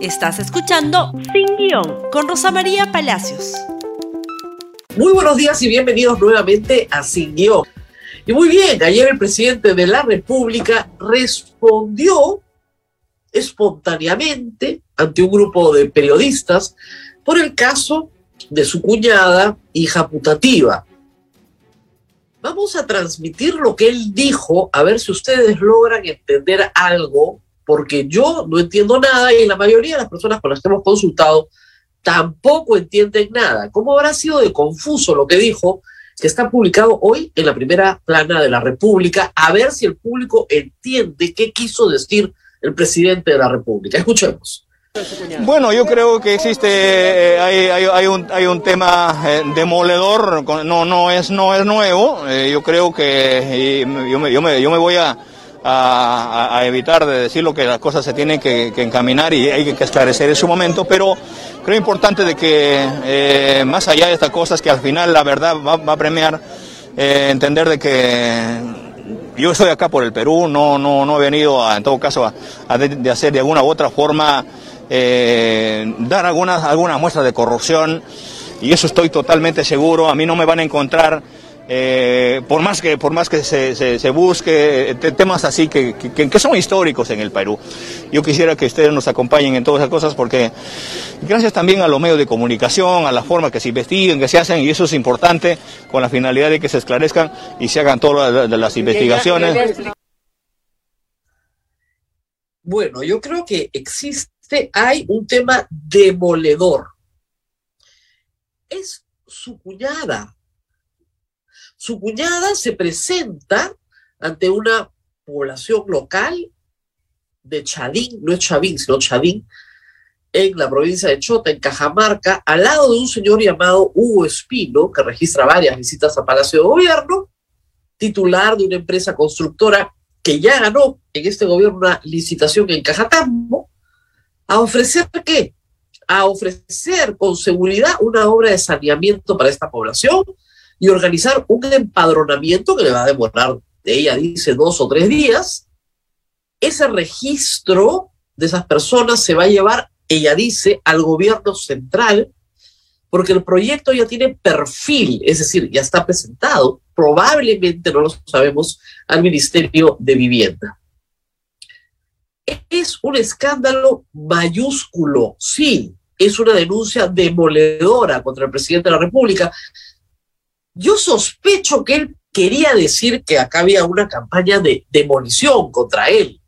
Estás escuchando Sin Guión con Rosa María Palacios. Muy buenos días y bienvenidos nuevamente a Sin Guión. Y muy bien, ayer el presidente de la República respondió espontáneamente ante un grupo de periodistas por el caso de su cuñada, hija putativa. Vamos a transmitir lo que él dijo, a ver si ustedes logran entender algo porque yo no entiendo nada y la mayoría de las personas con las que hemos consultado tampoco entienden nada. ¿Cómo habrá sido de confuso lo que dijo? Que está publicado hoy en la primera plana de la República, a ver si el público entiende qué quiso decir el presidente de la República. Escuchemos. Bueno, yo creo que existe, eh, hay, un, hay un tema eh, demoledor, no, no, es, no es nuevo, eh, yo creo que yo me, yo me, yo me voy a a, evitar de decir lo que las cosas se tienen que, encaminar y hay que esclarecer en su momento, pero creo importante de que eh, más allá de estas cosas que al final la verdad va, a premiar, eh, entender de que yo estoy acá por el Perú, no, no, no he venido en todo caso a, de, hacer de alguna u otra forma eh, dar algunas, algunas muestras de corrupción y eso estoy totalmente seguro, a mí no me van a encontrar eh, por más que, por más que se, se, busque temas así que, que, son históricos en el Perú. Yo quisiera que ustedes nos acompañen en todas esas cosas porque gracias también a los medios de comunicación, a la forma que se investiguen, que se hacen, y eso es importante con la finalidad de que se esclarezcan y se hagan todas las investigaciones. Bueno, yo creo que existe, hay un tema demoledor. Es su cuñada, su cuñada se presenta ante una población local de Chadín, no es Chavín, sino Chadín, en la provincia de Chota, en Cajamarca, al lado de un señor llamado Hugo Espino, que registra varias visitas a Palacio de Gobierno, titular de una empresa constructora que ya ganó en este gobierno una licitación en Cajatambo, a ofrecer qué? A ofrecer con seguridad una obra de saneamiento para esta población, y organizar un empadronamiento que le va a demorar, ella dice, dos o tres días. Ese registro de esas personas se va a llevar, ella dice, al gobierno central, porque el proyecto ya tiene perfil, es decir, ya está presentado, probablemente, no lo sabemos, al Ministerio de Vivienda. Es un escándalo mayúsculo, sí, es una denuncia demoledora contra el presidente de la República, yo sospecho que él quería decir que acá había una campaña de demolición contra él,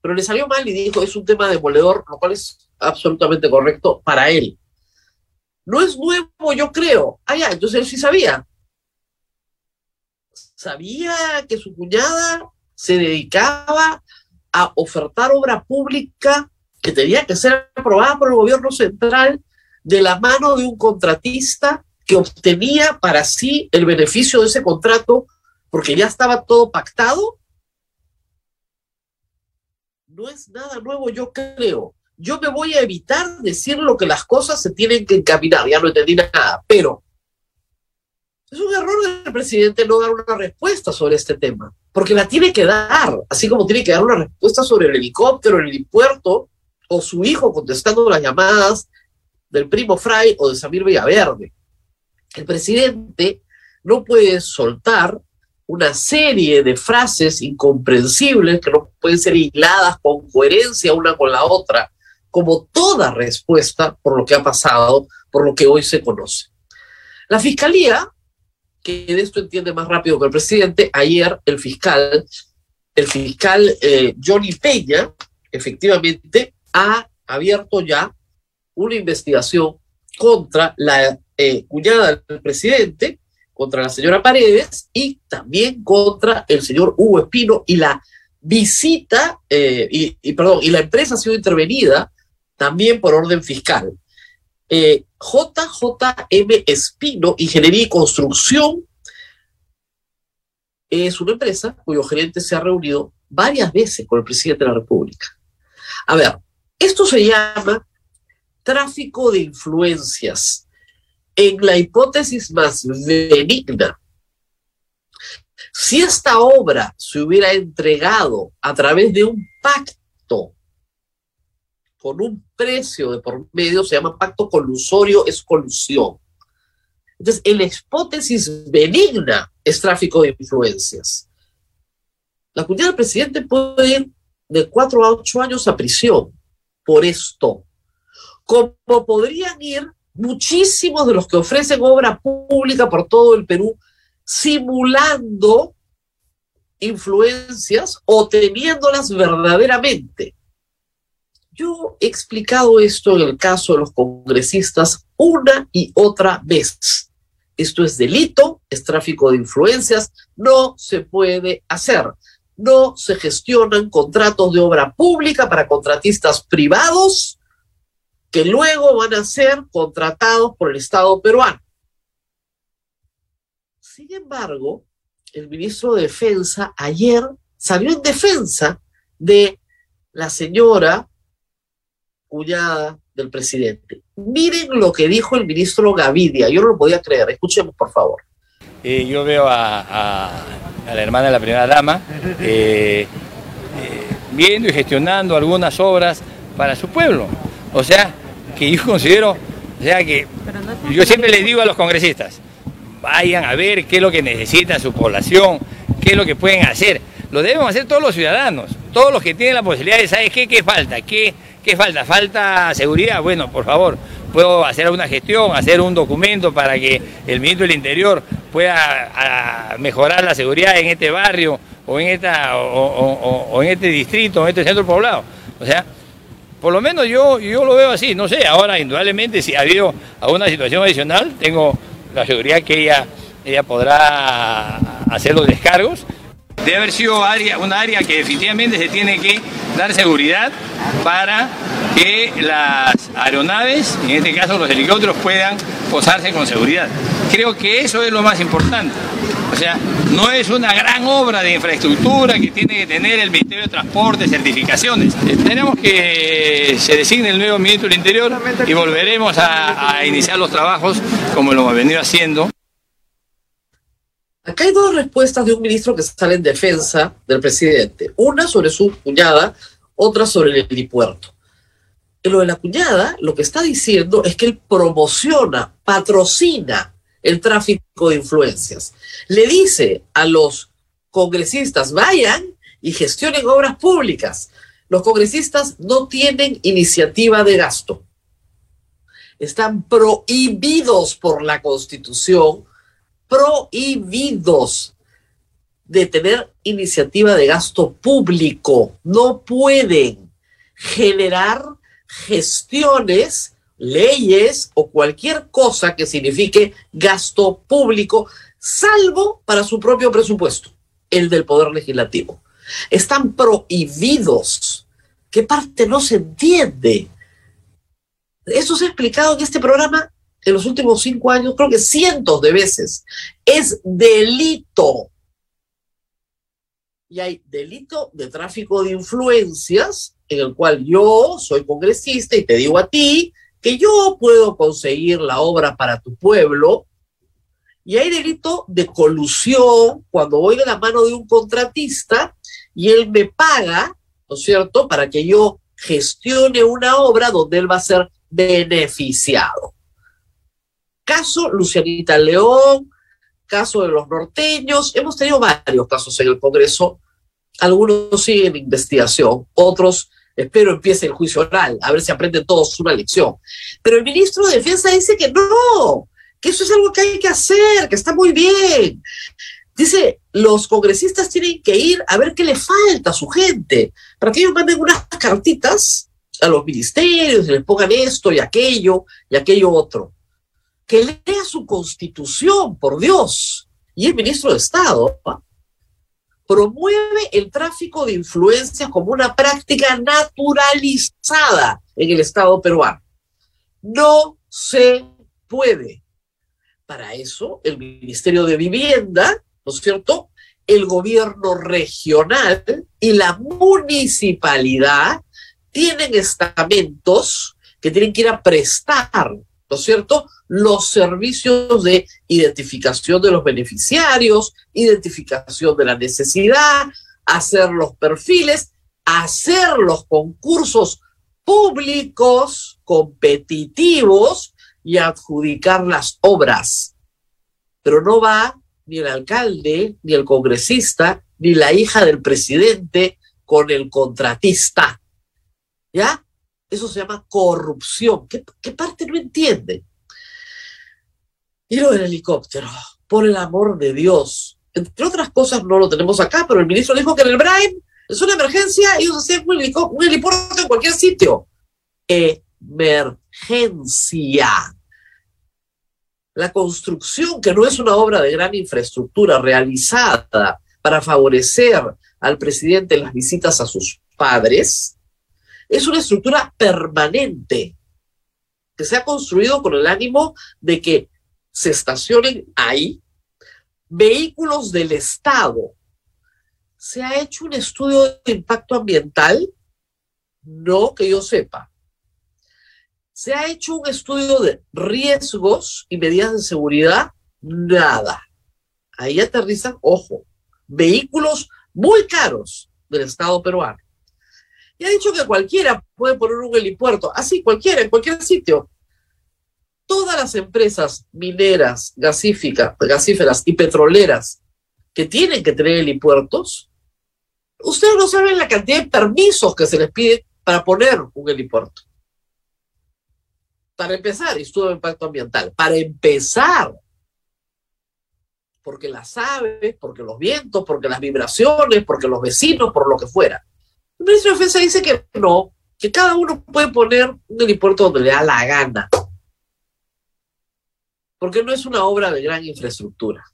pero le salió mal y dijo es un tema demoledor, lo cual es absolutamente correcto para él. No es nuevo, yo creo. Ah, ya, entonces él sí sabía. Sabía que su cuñada se dedicaba a ofertar obra pública que tenía que ser aprobada por el gobierno central de la mano de un contratista que obtenía para sí el beneficio de ese contrato porque ya estaba todo pactado, no es nada nuevo, yo creo. Yo me voy a evitar decir lo que las cosas se tienen que encaminar, ya no entendí nada, pero es un error del presidente no dar una respuesta sobre este tema, porque la tiene que dar, así como tiene que dar una respuesta sobre el helicóptero, el helipuerto, o su hijo contestando las llamadas del primo Fray o de Samir Villaverde. El presidente no puede soltar una serie de frases incomprensibles que no pueden ser hiladas con coherencia una con la otra, como toda respuesta por lo que ha pasado, por lo que hoy se conoce. La fiscalía, que de esto entiende más rápido que el presidente, ayer el fiscal, el fiscal eh, Johnny Peña, efectivamente ha abierto ya una investigación contra la eh, cuñada del presidente, contra la señora Paredes y también contra el señor Hugo Espino y la visita, eh, y, perdón, y la empresa ha sido intervenida también por orden fiscal. Eh, JJM Espino, Ingeniería y Construcción, es una empresa cuyo gerente se ha reunido varias veces con el presidente de la República. A ver, esto se llama tráfico de influencias en la hipótesis más benigna, si esta obra se hubiera entregado a través de un pacto con un precio de por medio, se llama pacto colusorio, es colusión. Entonces, en la hipótesis benigna es tráfico de influencias. La cuñada del presidente puede ir de cuatro a ocho años a prisión por esto. Como podrían ir muchísimos de los que ofrecen obra pública por todo el Perú simulando influencias o teniéndolas verdaderamente. Yo he explicado esto en el caso de los congresistas una y otra vez. Esto es delito, es tráfico de influencias, no se puede hacer. No se gestionan contratos de obra pública para contratistas privados que luego van a ser contratados por el Estado peruano. Sin embargo, el ministro de Defensa ayer salió en defensa de la señora cuñada del presidente. Miren lo que dijo el ministro Gavidia, yo no lo podía creer, escuchemos por favor. Eh, yo veo a, la hermana de la primera dama eh, eh, viendo y gestionando algunas obras para su pueblo. O sea, que yo considero, o sea, que yo siempre les digo a los congresistas, vayan a ver qué es lo que necesita su población, qué es lo que pueden hacer. Lo debemos hacer todos los ciudadanos, todos los que tienen la posibilidad de saber qué, qué falta, qué, qué falta, falta seguridad. Bueno, por favor, puedo hacer una gestión, hacer un documento para que el ministro del Interior pueda mejorar la seguridad en este barrio o en, esta, o, en este distrito, en este centro poblado. O sea, por lo menos yo, yo lo veo así, no sé, ahora indudablemente si ha habido alguna situación adicional, tengo la seguridad que ella, ella podrá hacer los descargos. Debe haber sido área, una área que definitivamente se tiene que dar seguridad para que las aeronaves, en este caso los helicópteros, puedan posarse con seguridad. Creo que eso es lo más importante. O sea, no es una gran obra de infraestructura que tiene que tener el Ministerio de Transporte, certificaciones. Tenemos que se designe el nuevo ministro del Interior y volveremos a, iniciar los trabajos como lo hemos venido haciendo. Acá hay dos respuestas de un ministro que sale en defensa del presidente. Una sobre su cuñada, otra sobre el helipuerto. En lo de la cuñada, lo que está diciendo es que él promociona, patrocina el tráfico de influencias. Le dice a los congresistas, vayan y gestionen obras públicas. Los congresistas no tienen iniciativa de gasto. Están prohibidos por la Constitución, prohibidos de tener iniciativa de gasto público. No pueden generar gestiones leyes o cualquier cosa que signifique gasto público, salvo para su propio presupuesto, el del Poder Legislativo. Están prohibidos. ¿Qué parte no se entiende? Eso se ha explicado en este programa en los últimos cinco años, creo que cientos de veces. Es delito. Y hay delito de tráfico de influencias, en el cual yo soy congresista y te digo a ti, que yo puedo conseguir la obra para tu pueblo, y hay delito de colusión cuando voy de la mano de un contratista y él me paga, ¿no es cierto?, para que yo gestione una obra donde él va a ser beneficiado. Caso Lucianita León, caso de los norteños, hemos tenido varios casos en el Congreso, algunos siguen en investigación, otros espero empiece el juicio oral, a ver si aprenden todos una lección. Pero el ministro de Defensa dice que no, que eso es algo que hay que hacer, que está muy bien. Dice, los congresistas tienen que ir a ver qué le falta a su gente, para que ellos manden unas cartitas a los ministerios y les pongan esto y aquello y aquello otro. Que lea su constitución, por Dios. Y el ministro de Estado promueve el tráfico de influencias como una práctica naturalizada en el Estado peruano. No se puede. Para eso, el Ministerio de Vivienda, ¿no es cierto? El gobierno regional y la municipalidad tienen estamentos que tienen que ir a prestar, ¿no es cierto? Los servicios de identificación de los beneficiarios, identificación de la necesidad, hacer los perfiles, hacer los concursos públicos, competitivos y adjudicar las obras. Pero no va ni el alcalde, ni el congresista, ni la hija del presidente con el contratista. ¿Ya? Eso se llama corrupción. ¿Qué, parte no entiende? Y lo del helicóptero, por el amor de Dios. Entre otras cosas, no lo tenemos acá, pero el ministro dijo que en el Brain es una emergencia, ellos hacían un, un helipuerto en cualquier sitio. Emergencia. La construcción, que no es una obra de gran infraestructura realizada para favorecer al presidente en las visitas a sus padres, es una estructura permanente que se ha construido con el ánimo de que se estacionen ahí vehículos del Estado. ¿Se ha hecho un estudio de impacto ambiental? No que yo sepa. ¿Se ha hecho un estudio de riesgos y medidas de seguridad? Nada. Ahí aterrizan, ojo, vehículos muy caros del Estado peruano. Y ha dicho que cualquiera puede poner un helipuerto, así cualquiera, en cualquier sitio. Todas las empresas mineras, gasíferas y petroleras que tienen que tener helipuertos, ustedes no saben la cantidad de permisos que se les pide para poner un helipuerto. Para empezar, estudio de impacto ambiental. Para empezar, porque las aves, porque los vientos, porque las vibraciones, porque los vecinos, por lo que fuera. El ministro de Defensa dice que no, que cada uno puede poner un helipuerto donde le da la gana. Porque no es una obra de gran infraestructura.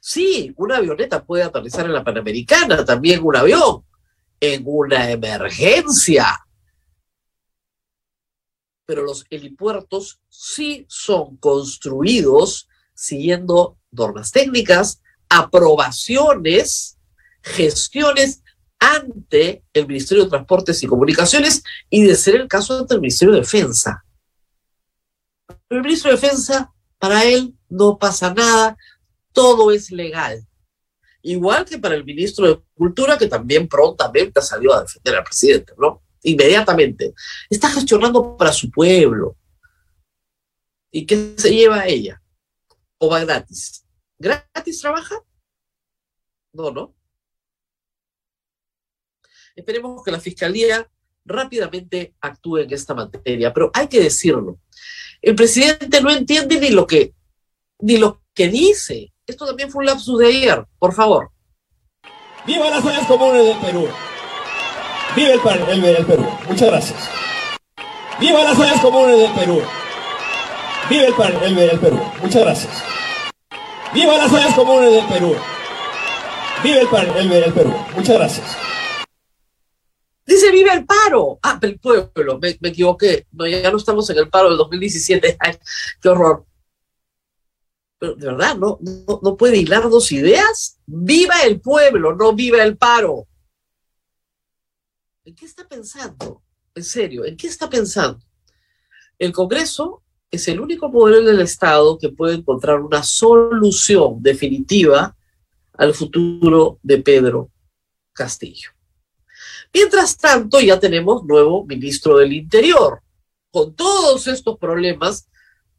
Sí, una avioneta puede aterrizar en la Panamericana, también un avión, en una emergencia. Pero los helipuertos sí son construidos siguiendo normas técnicas, aprobaciones, gestiones ante el Ministerio de Transportes y Comunicaciones y de ser el caso ante el Ministerio de Defensa. El ministro de Defensa, para él no pasa nada, todo es legal. Igual que para el ministro de Cultura, que también prontamente salió a defender al presidente, ¿no? Inmediatamente. Está gestionando para su pueblo. ¿Y qué se lleva ella? ¿O va gratis? ¿Gratis trabaja? No, ¿no? Esperemos que la Fiscalía rápidamente actúe en esta materia, pero hay que decirlo. El presidente no entiende ni lo que, ni lo que dice. Esto también fue un lapsus de ayer, por favor. ¡Viva las ollas comunes del Perú! ¡Viva el, el, Perú! Muchas gracias. ¡Viva las ollas comunes del Perú! ¡Viva el, el, Perú! Muchas gracias. ¡Viva las ollas comunes del Perú! ¡Viva el, el Perú! Muchas gracias. Dice, vive el paro. Ah, el pueblo, me, equivoqué. No, ya no estamos en el paro del 2017. Ay, qué horror. Pero de verdad, ¿no, no, puede hilar dos ideas. Viva el pueblo, no viva el paro. ¿En qué está pensando? En serio, ¿en qué está pensando? El Congreso es el único poder del Estado que puede encontrar una solución definitiva al futuro de Pedro Castillo. Mientras tanto, ya tenemos nuevo ministro del Interior. Con todos estos problemas,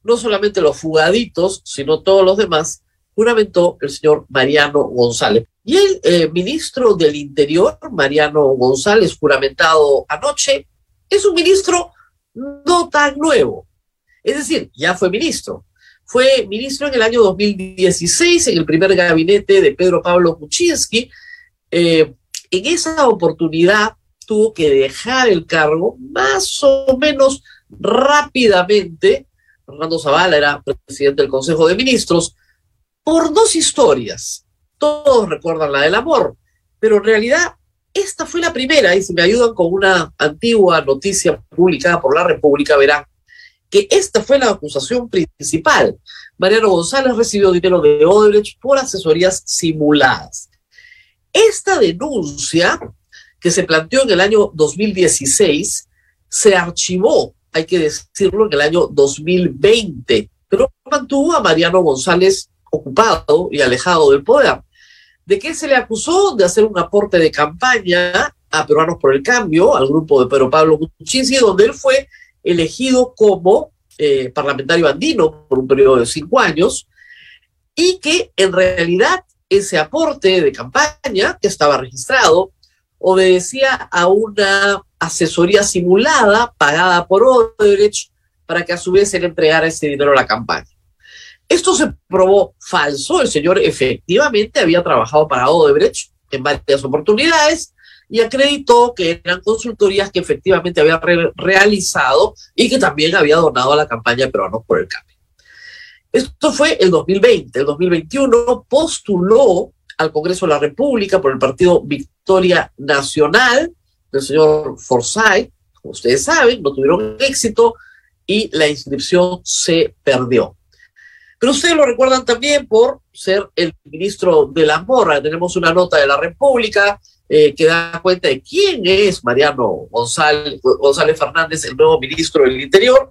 no solamente los fugaditos, sino todos los demás, juramentó el señor Mariano González. Y el eh, ministro del Interior, Mariano González, juramentado anoche, es un ministro no tan nuevo. Es decir, ya fue ministro. Fue ministro en el año 2016, en el primer gabinete de Pedro Pablo Kuczynski. Eh, en esa oportunidad tuvo que dejar el cargo más o menos rápidamente. Fernando Zavala era presidente del Consejo de Ministros por dos historias. Todos recuerdan la del amor, pero en realidad esta fue la primera, y si me ayudan con una antigua noticia publicada por la República, verán que esta fue la acusación principal. Mariano González recibió dinero de Odebrecht por asesorías simuladas. Esta denuncia, que se planteó en el año 2016, se archivó, hay que decirlo, en el año 2020, pero mantuvo a Mariano González ocupado y alejado del poder. ¿De qué se le acusó? De hacer un aporte de campaña a Peruanos por el Cambio, al grupo de Pedro Pablo Kuczynski, donde él fue elegido como eh, parlamentario andino por un periodo de cinco años, y que en realidad ese aporte de campaña, que estaba registrado, obedecía a una asesoría simulada pagada por Odebrecht para que a su vez él entregara ese dinero a la campaña. Esto se probó falso. El señor efectivamente había trabajado para Odebrecht en varias oportunidades y acreditó que eran consultorías que efectivamente había realizado y que también había donado a la campaña de Peruanos por el Cambio. Esto fue el 2020. El 2021 postuló al Congreso de la República por el partido Victoria Nacional del señor Forsyth. Como ustedes saben, no tuvieron éxito y la inscripción se perdió. Pero ustedes lo recuerdan también por ser el ministro de la Morra. Tenemos una nota de la República eh, que da cuenta de quién es Mariano González, González Fernández, el nuevo ministro del Interior.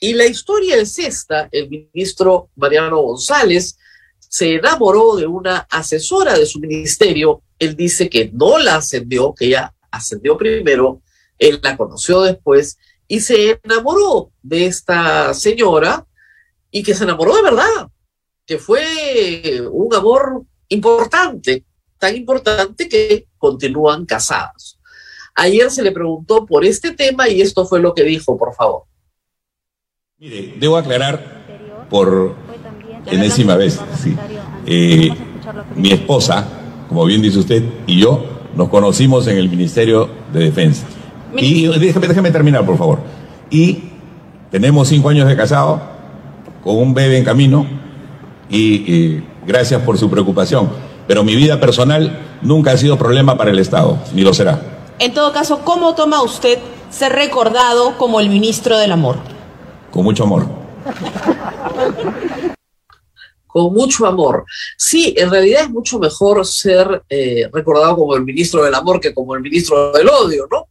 Y la historia es esta, el ministro Mariano González se enamoró de una asesora de su ministerio. Él dice que no la ascendió, que ella ascendió primero, él la conoció después y se enamoró de esta señora y que se enamoró de verdad, que fue un amor importante, tan importante que continúan casados. Ayer se le preguntó por este tema y esto fue lo que dijo, por favor. Mire, debo aclarar por enésima vez, sí. Eh, mi esposa, como bien dice usted, y yo nos conocimos en el Ministerio de Defensa. Y déjeme, déjeme terminar, por favor. Y tenemos cinco años de casado, con un bebé en camino, y, gracias por su preocupación. Pero mi vida personal nunca ha sido problema para el Estado, ni lo será. En todo caso, ¿cómo toma usted ser recordado como el ministro del amor? Con mucho amor. con mucho amor. Sí, en realidad es mucho mejor ser eh, recordado como el ministro del amor que como el ministro del odio, ¿no?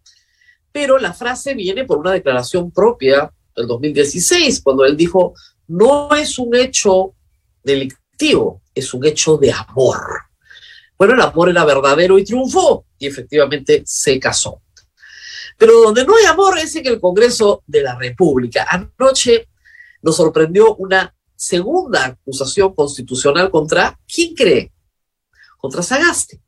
Pero la frase viene por una declaración propia del 2016, cuando él dijo, no es un hecho delictivo, es un hecho de amor. Bueno, el amor era verdadero y triunfó, y efectivamente se casó. Pero donde no hay amor es en el Congreso de la República. Anoche nos sorprendió una segunda acusación constitucional contra, ¿quién cree? Contra Sagasti.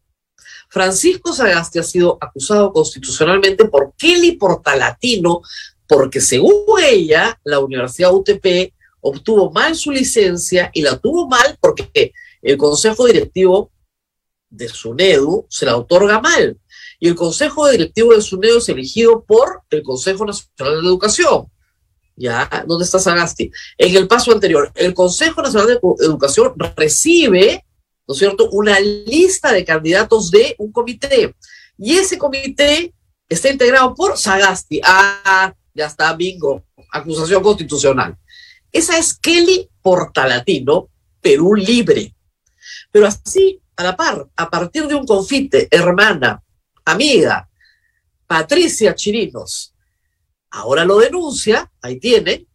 Francisco Sagasti ha sido acusado constitucionalmente por Kelly Portalatino, porque según ella, la Universidad UTP obtuvo mal su licencia y la tuvo mal porque el Consejo Directivo de SUNEDU se la otorga mal. Y el Consejo Directivo de SUNEDU es elegido por el Consejo Nacional de Educación. ¿Ya? ¿Dónde está Sagasti? En el paso anterior, el Consejo Nacional de Educación recibe, ¿no es cierto?, una lista de candidatos de un comité. Y ese comité está integrado por Sagasti. Ah, ya está, bingo, acusación constitucional. Esa es Kelly Portalatino, Perú Libre. Pero así, a la par, a partir de un confite, hermana, amiga, Patricia Chirinos, Ahora lo denuncia, ahí tiene.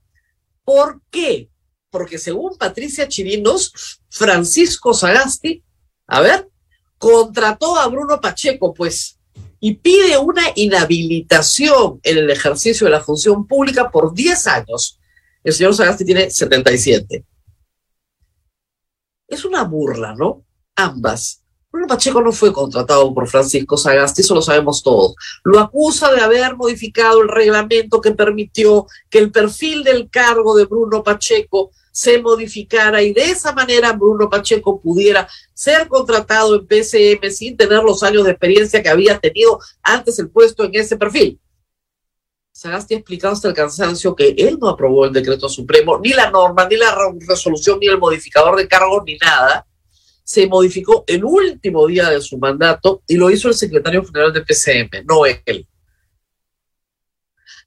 ¿Por qué? Porque según Patricia Chirinos, Francisco Sagasti, a ver, contrató a Bruno Pacheco, pues, y pide una inhabilitación en el ejercicio de la función pública por 10 años. El señor Sagasti tiene 77. Es una burla, ¿no? Ambas. Bruno Pacheco no fue contratado por Francisco Sagasti, eso lo sabemos todos. Lo acusa de haber modificado el reglamento que permitió que el perfil del cargo de Bruno Pacheco se modificara y de esa manera Bruno Pacheco pudiera ser contratado en PCM sin tener los años de experiencia que había tenido antes el puesto en ese perfil. Sagasti ha explicado hasta el cansancio que él no aprobó el decreto supremo, ni la norma, ni la resolución, ni el modificador de cargo, ni nada se modificó el último día de su mandato y lo hizo el secretario general de PCM, no él.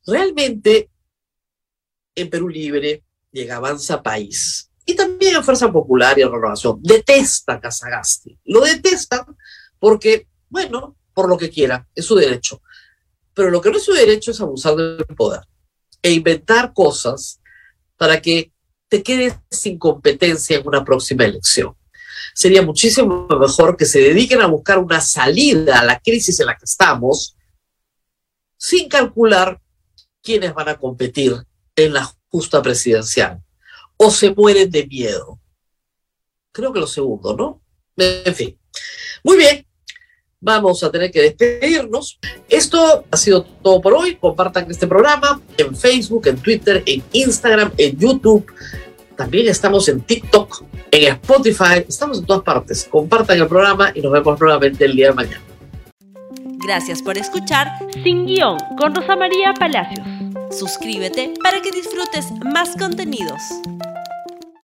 Realmente, en Perú Libre llega Avanza País y también en Fuerza Popular y en Renovación detesta Casagasti. Lo detestan porque, bueno, por lo que quiera, es su derecho. Pero lo que no es su derecho es abusar del poder e inventar cosas para que te quedes sin competencia en una próxima elección. Sería muchísimo mejor que se dediquen a buscar una salida a la crisis en la que estamos sin calcular quiénes van a competir en la justa presidencial. O se mueren de miedo. Creo que lo segundo, ¿no? En fin. Muy bien, vamos a tener que despedirnos. Esto ha sido todo por hoy. Compartan este programa en Facebook, en Twitter, en Instagram, en YouTube. También estamos en TikTok, en Spotify, estamos en todas partes. Compartan el programa y nos vemos nuevamente el día de mañana. Gracias por escuchar Sin Guión con Rosa María Palacios. Suscríbete para que disfrutes más contenidos.